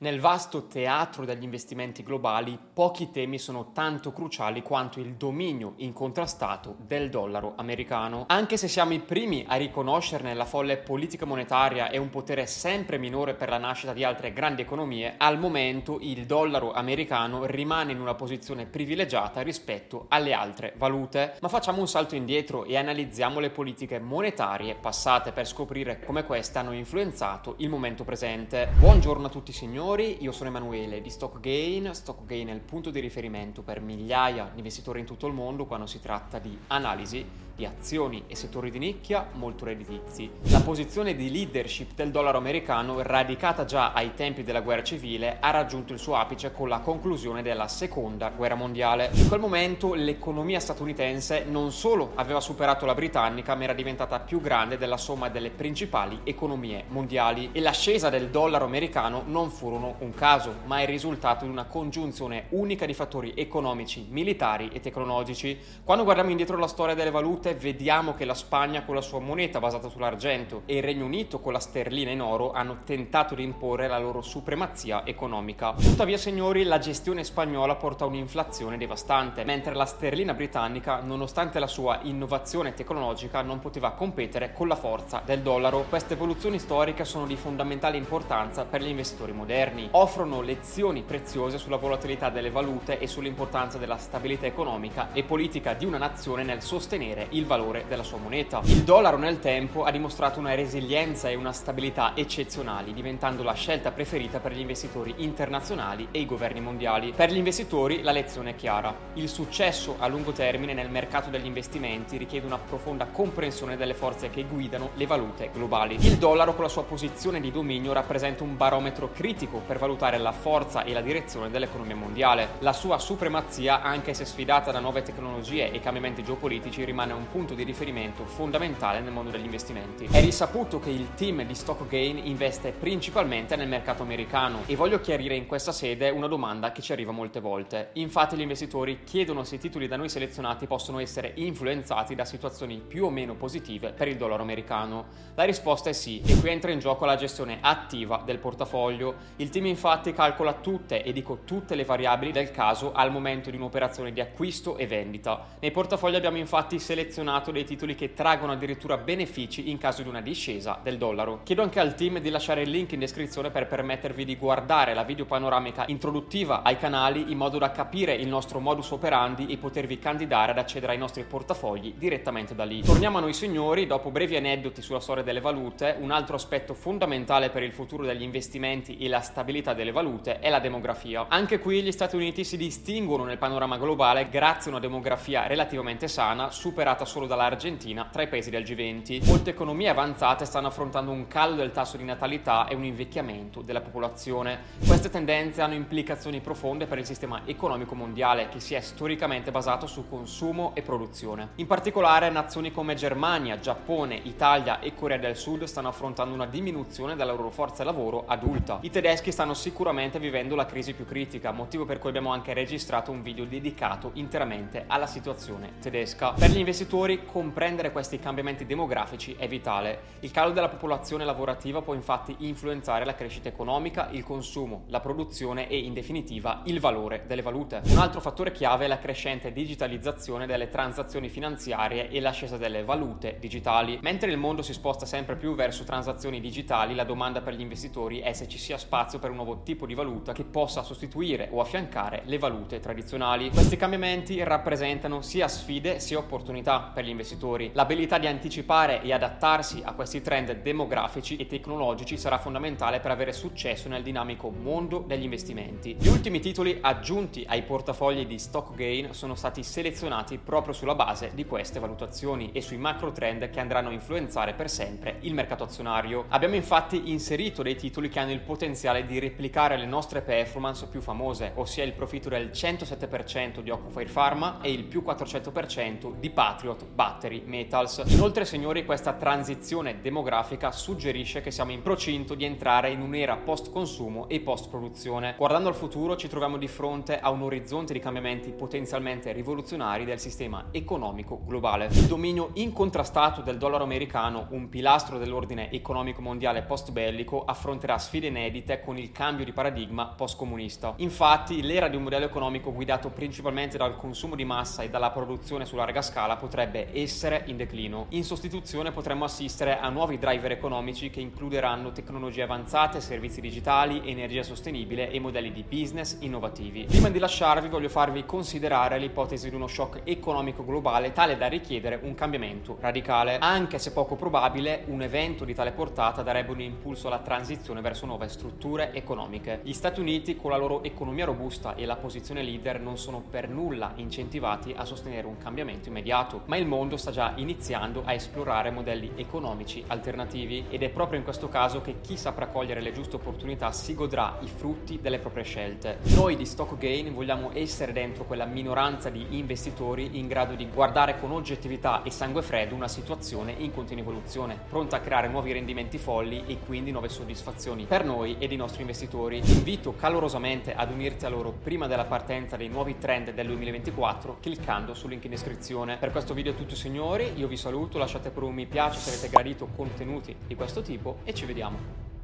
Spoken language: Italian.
Nel vasto teatro degli investimenti globali, pochi temi sono tanto cruciali quanto il dominio incontrastato del dollaro americano. Anche se siamo i primi a riconoscerne la folle politica monetaria e un potere sempre minore per la nascita di altre grandi economie, al momento il dollaro americano rimane in una posizione privilegiata rispetto alle altre valute. Ma facciamo un salto indietro e analizziamo le politiche monetarie passate per scoprire come queste hanno influenzato il momento presente. Buongiorno a tutti signori signori, io sono Emanuele di StockGain. StockGain è il punto di riferimento per migliaia di investitori in tutto il mondo quando si tratta di analisi di azioni e settori di nicchia molto redditizi. La posizione di leadership del dollaro americano, radicata già ai tempi della guerra civile, ha raggiunto il suo apice con la conclusione della seconda guerra mondiale. In quel momento l'economia statunitense non solo aveva superato la britannica, ma era diventata più grande della somma delle principali economie mondiali e l'ascesa del dollaro americano non furono un caso, ma il risultato di una congiunzione unica di fattori economici, militari e tecnologici. Quando guardiamo indietro la storia delle valute, volte vediamo che la Spagna con la sua moneta basata sull'argento e il Regno Unito con la sterlina in oro hanno tentato di imporre la loro supremazia economica. Tuttavia, signori, la gestione spagnola porta a un'inflazione devastante, mentre la sterlina britannica, nonostante la sua innovazione tecnologica, non poteva competere con la forza del dollaro. Queste evoluzioni storiche sono di fondamentale importanza per gli investitori moderni. Offrono lezioni preziose sulla volatilità delle valute e sull'importanza della stabilità economica e politica di una nazione nel sostenere il valore della sua moneta. Il dollaro nel tempo ha dimostrato una resilienza e una stabilità eccezionali, diventando la scelta preferita per gli investitori internazionali e i governi mondiali. Per gli investitori la lezione è chiara. Il successo a lungo termine nel mercato degli investimenti richiede una profonda comprensione delle forze che guidano le valute globali. Il dollaro con la sua posizione di dominio rappresenta un barometro critico per valutare la forza e la direzione dell'economia mondiale. La sua supremazia, anche se sfidata da nuove tecnologie e cambiamenti geopolitici, rimane un punto di riferimento fondamentale nel mondo degli investimenti. È risaputo che il team di StockGain investe principalmente nel mercato americano e voglio chiarire in questa sede una domanda che ci arriva molte volte. Infatti gli investitori chiedono se i titoli da noi selezionati possono essere influenzati da situazioni più o meno positive per il dollaro americano. La risposta è sì e qui entra in gioco la gestione attiva del portafoglio. Il team infatti calcola tutte e dico tutte le variabili del caso al momento di un'operazione di acquisto e vendita. Nei portafogli abbiamo infatti selezionato selezionato dei titoli che traggono addirittura benefici in caso di una discesa del dollaro. Chiedo anche al team di lasciare il link in descrizione per permettervi di guardare la video panoramica introduttiva ai canali in modo da capire il nostro modus operandi e potervi candidare ad accedere ai nostri portafogli direttamente da lì. Torniamo a noi signori, dopo brevi aneddoti sulla storia delle valute, un altro aspetto fondamentale per il futuro degli investimenti e la stabilità delle valute è la demografia. Anche qui gli Stati Uniti si distinguono nel panorama globale grazie a una demografia relativamente sana, superata superata solo dall'Argentina tra i paesi del G20. Molte economie avanzate stanno affrontando un calo del tasso di natalità e un invecchiamento della popolazione. Queste tendenze hanno implicazioni profonde per il sistema economico mondiale che si è storicamente basato su consumo e produzione. In particolare nazioni come Germania, Giappone, Italia e Corea del Sud stanno affrontando una diminuzione della loro forza lavoro adulta. I tedeschi stanno sicuramente vivendo la crisi più critica, motivo per cui abbiamo anche registrato un video dedicato interamente alla situazione tedesca. Per gli investitori investitori comprendere questi cambiamenti demografici è vitale. Il calo della popolazione lavorativa può infatti influenzare la crescita economica, il consumo, la produzione e in definitiva il valore delle valute. Un altro fattore chiave è la crescente digitalizzazione delle transazioni finanziarie e l'ascesa delle valute digitali. Mentre il mondo si sposta sempre più verso transazioni digitali, la domanda per gli investitori è se ci sia spazio per un nuovo tipo di valuta che possa sostituire o affiancare le valute tradizionali. Questi cambiamenti rappresentano sia sfide sia opportunità per gli investitori. L'abilità di anticipare e adattarsi a questi trend demografici e tecnologici sarà fondamentale per avere successo nel dinamico mondo degli investimenti. Gli ultimi titoli aggiunti ai portafogli di StockGain sono stati selezionati proprio sulla base di queste valutazioni e sui macro trend che andranno a influenzare per sempre il mercato azionario. Abbiamo infatti inserito dei titoli che hanno il potenziale di replicare le nostre performance più famose, ossia il profitto del 107% di Occupy Pharma e il più 400% di Patrio Patriot Battery Metals. Inoltre, signori, questa transizione demografica suggerisce che siamo in procinto di entrare in un'era post-consumo e post-produzione. Guardando al futuro ci troviamo di fronte a un orizzonte di cambiamenti potenzialmente rivoluzionari del sistema economico globale. Il dominio incontrastato del dollaro americano, un pilastro dell'ordine economico mondiale post-bellico, affronterà sfide inedite con il cambio di paradigma post-comunista. Infatti, l'era di un modello economico guidato principalmente dal consumo di massa e dalla produzione su larga scala potrebbe essere in declino. In sostituzione potremmo assistere a nuovi driver economici che includeranno tecnologie avanzate, servizi digitali, energia sostenibile e modelli di business innovativi. Prima di lasciarvi voglio farvi considerare l'ipotesi di uno shock economico globale tale da richiedere un cambiamento radicale. Anche se poco probabile, un evento di tale portata darebbe un impulso alla transizione verso nuove strutture economiche. Gli Stati Uniti, con la loro economia robusta e la posizione leader, non sono per nulla incentivati a sostenere un cambiamento immediato, ma il mondo sta già iniziando a esplorare modelli economici alternativi ed è proprio in questo caso che chi saprà cogliere le giuste opportunità si godrà i frutti delle proprie scelte. Noi di Stock Gain vogliamo essere dentro quella minoranza di investitori in grado di guardare con oggettività e sangue freddo una situazione in continua evoluzione, pronta a creare nuovi rendimenti folli e quindi nuove soddisfazioni per noi ed i nostri investitori. Invito calorosamente ad unirti a loro prima della partenza dei nuovi trend del 2024 cliccando sul link in descrizione. Per questo video è tutto signori, io vi saluto, lasciate pure un mi piace se avete gradito contenuti di questo tipo e ci vediamo.